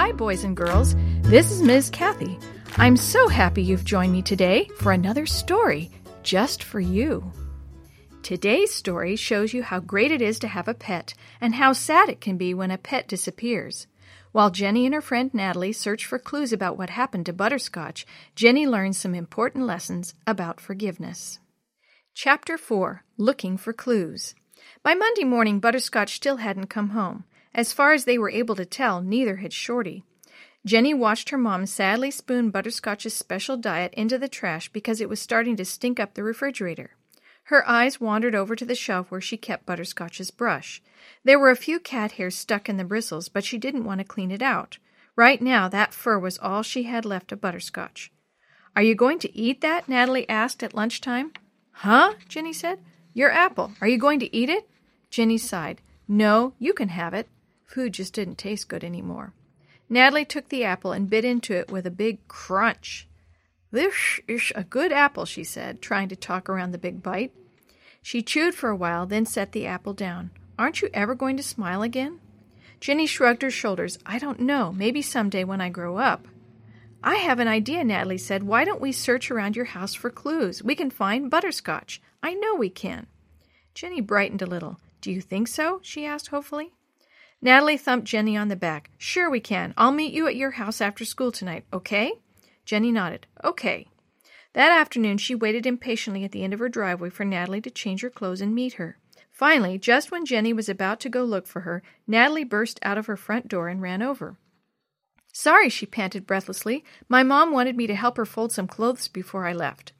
Hi, boys and girls. This is Ms. Kathy. I'm so happy you've joined me today for another story just for you. Today's story shows you how great it is to have a pet and how sad it can be when a pet disappears. While Jenny and her friend Natalie search for clues about what happened to Butterscotch, Jenny learns some important lessons about forgiveness. Chapter 4 Looking for Clues. By Monday morning, Butterscotch still hadn't come home. As far as they were able to tell, neither had Shorty. Jenny watched her mom sadly spoon Butterscotch's special diet into the trash because it was starting to stink up the refrigerator. Her eyes wandered over to the shelf where she kept Butterscotch's brush. There were a few cat hairs stuck in the bristles, but she didn't want to clean it out. Right now, that fur was all she had left of Butterscotch. Are you going to eat that? Natalie asked at lunchtime. Huh? Jenny said. Your apple. Are you going to eat it? Jenny sighed. No, you can have it. Food just didn't taste good any more. Natalie took the apple and bit into it with a big crunch. This is a good apple, she said, trying to talk around the big bite. She chewed for a while, then set the apple down. Aren't you ever going to smile again? Jenny shrugged her shoulders. I don't know. Maybe someday when I grow up. I have an idea, Natalie said. Why don't we search around your house for clues? We can find butterscotch. I know we can. Jenny brightened a little. Do you think so? she asked hopefully. Natalie thumped Jenny on the back. Sure, we can. I'll meet you at your house after school tonight, okay? Jenny nodded. Okay. That afternoon, she waited impatiently at the end of her driveway for Natalie to change her clothes and meet her. Finally, just when Jenny was about to go look for her, Natalie burst out of her front door and ran over. Sorry, she panted breathlessly. My mom wanted me to help her fold some clothes before I left.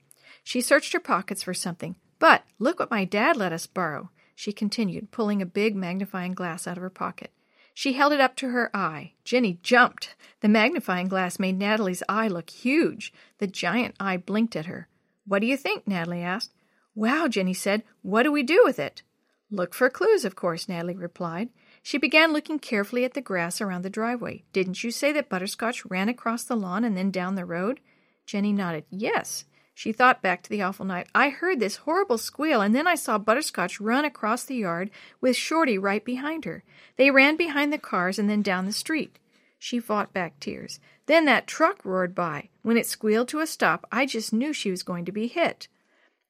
She searched her pockets for something. But look what my dad let us borrow she continued, pulling a big magnifying glass out of her pocket. She held it up to her eye. Jenny jumped. The magnifying glass made Natalie's eye look huge. The giant eye blinked at her. What do you think? Natalie asked. Wow, Jenny said. What do we do with it? Look for clues, of course, Natalie replied. She began looking carefully at the grass around the driveway. Didn't you say that Butterscotch ran across the lawn and then down the road? Jenny nodded. Yes. She thought back to the awful night. I heard this horrible squeal, and then I saw Butterscotch run across the yard with Shorty right behind her. They ran behind the cars and then down the street. She fought back tears. Then that truck roared by. When it squealed to a stop, I just knew she was going to be hit.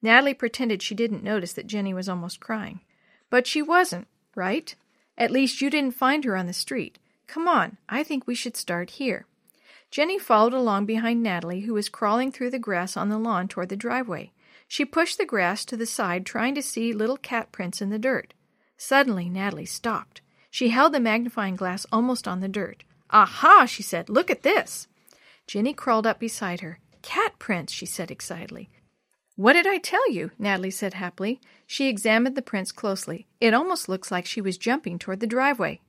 Natalie pretended she didn't notice that Jenny was almost crying. But she wasn't, right? At least you didn't find her on the street. Come on, I think we should start here. Jenny followed along behind Natalie, who was crawling through the grass on the lawn toward the driveway. She pushed the grass to the side, trying to see little cat prints in the dirt. Suddenly, Natalie stopped. She held the magnifying glass almost on the dirt. Aha, she said, look at this. Jenny crawled up beside her. Cat prints, she said excitedly. What did I tell you? Natalie said happily. She examined the prints closely. It almost looks like she was jumping toward the driveway.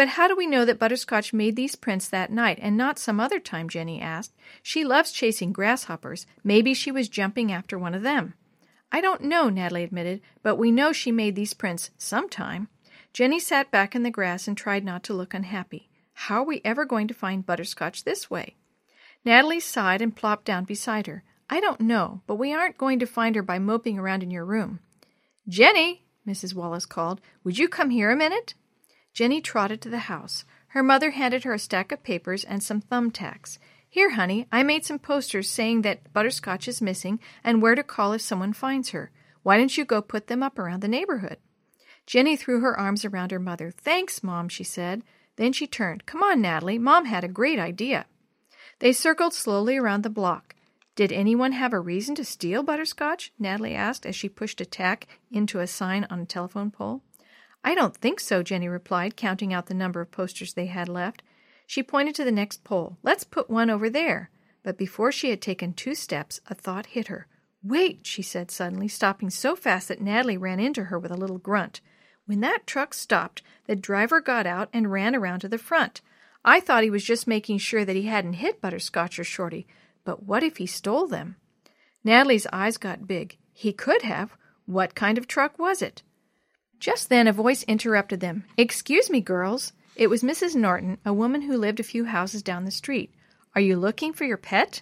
But how do we know that Butterscotch made these prints that night and not some other time? Jenny asked. She loves chasing grasshoppers. Maybe she was jumping after one of them. I don't know, Natalie admitted, but we know she made these prints sometime. Jenny sat back in the grass and tried not to look unhappy. How are we ever going to find Butterscotch this way? Natalie sighed and plopped down beside her. I don't know, but we aren't going to find her by moping around in your room. Jenny, Mrs. Wallace called, would you come here a minute? Jenny trotted to the house. Her mother handed her a stack of papers and some thumbtacks. Here, honey, I made some posters saying that Butterscotch is missing and where to call if someone finds her. Why don't you go put them up around the neighborhood? Jenny threw her arms around her mother. Thanks, Mom, she said. Then she turned. Come on, Natalie. Mom had a great idea. They circled slowly around the block. Did anyone have a reason to steal butterscotch? Natalie asked as she pushed a tack into a sign on a telephone pole. I don't think so, Jenny replied, counting out the number of posters they had left. She pointed to the next pole. Let's put one over there. But before she had taken two steps, a thought hit her. Wait, she said suddenly, stopping so fast that Natalie ran into her with a little grunt. When that truck stopped, the driver got out and ran around to the front. I thought he was just making sure that he hadn't hit Butterscotch or Shorty, but what if he stole them? Natalie's eyes got big. He could have. What kind of truck was it? Just then a voice interrupted them. Excuse me, girls. It was Mrs. Norton, a woman who lived a few houses down the street. Are you looking for your pet?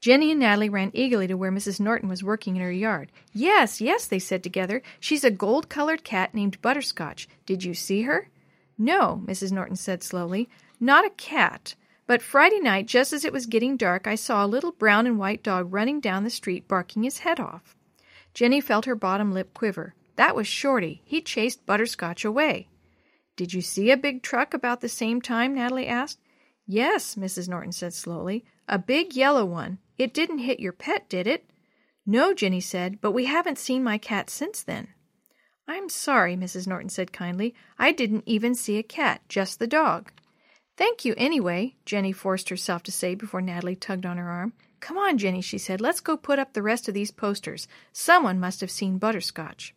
Jenny and Natalie ran eagerly to where Mrs. Norton was working in her yard. Yes, yes, they said together. She's a gold colored cat named Butterscotch. Did you see her? No, Mrs. Norton said slowly. not a cat. But Friday night, just as it was getting dark, I saw a little brown and white dog running down the street barking his head off. Jenny felt her bottom lip quiver. That was Shorty. He chased Butterscotch away. Did you see a big truck about the same time? Natalie asked. Yes, Mrs. Norton said slowly. A big yellow one. It didn't hit your pet, did it? No, Jenny said, but we haven't seen my cat since then. I'm sorry, Mrs. Norton said kindly. I didn't even see a cat, just the dog. Thank you anyway, Jenny forced herself to say before Natalie tugged on her arm. Come on, Jenny, she said. Let's go put up the rest of these posters. Someone must have seen Butterscotch.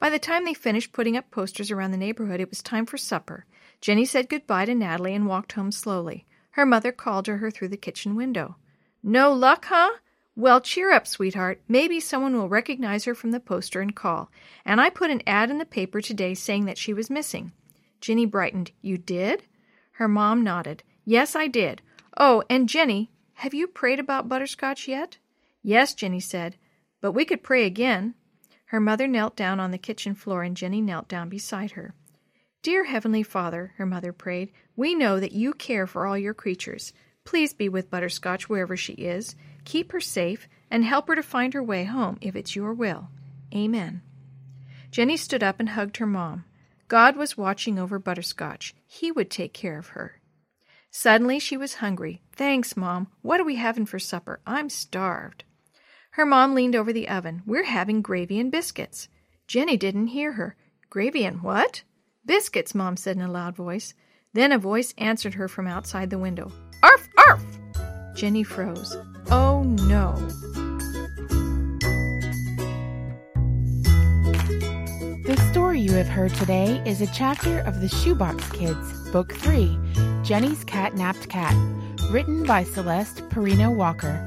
By the time they finished putting up posters around the neighborhood, it was time for supper. Jenny said goodbye to Natalie and walked home slowly. Her mother called to her through the kitchen window. No luck, huh? Well, cheer up, sweetheart. Maybe someone will recognize her from the poster and call. And I put an ad in the paper today saying that she was missing. Jenny brightened. You did? Her mom nodded. Yes, I did. Oh, and Jenny, have you prayed about butterscotch yet? Yes, Jenny said, but we could pray again. Her mother knelt down on the kitchen floor, and Jenny knelt down beside her. Dear Heavenly Father, her mother prayed, we know that you care for all your creatures. Please be with Butterscotch wherever she is. Keep her safe and help her to find her way home if it's your will. Amen. Jenny stood up and hugged her mom. God was watching over Butterscotch. He would take care of her. Suddenly she was hungry. Thanks, Mom. What are we having for supper? I'm starved. Her mom leaned over the oven. We're having gravy and biscuits. Jenny didn't hear her. Gravy and what? Biscuits, Mom said in a loud voice. Then a voice answered her from outside the window. Arf, arf! Jenny froze. Oh no. The story you have heard today is a chapter of The Shoebox Kids, Book 3, Jenny's Cat-Napped Cat, written by Celeste Perrino Walker,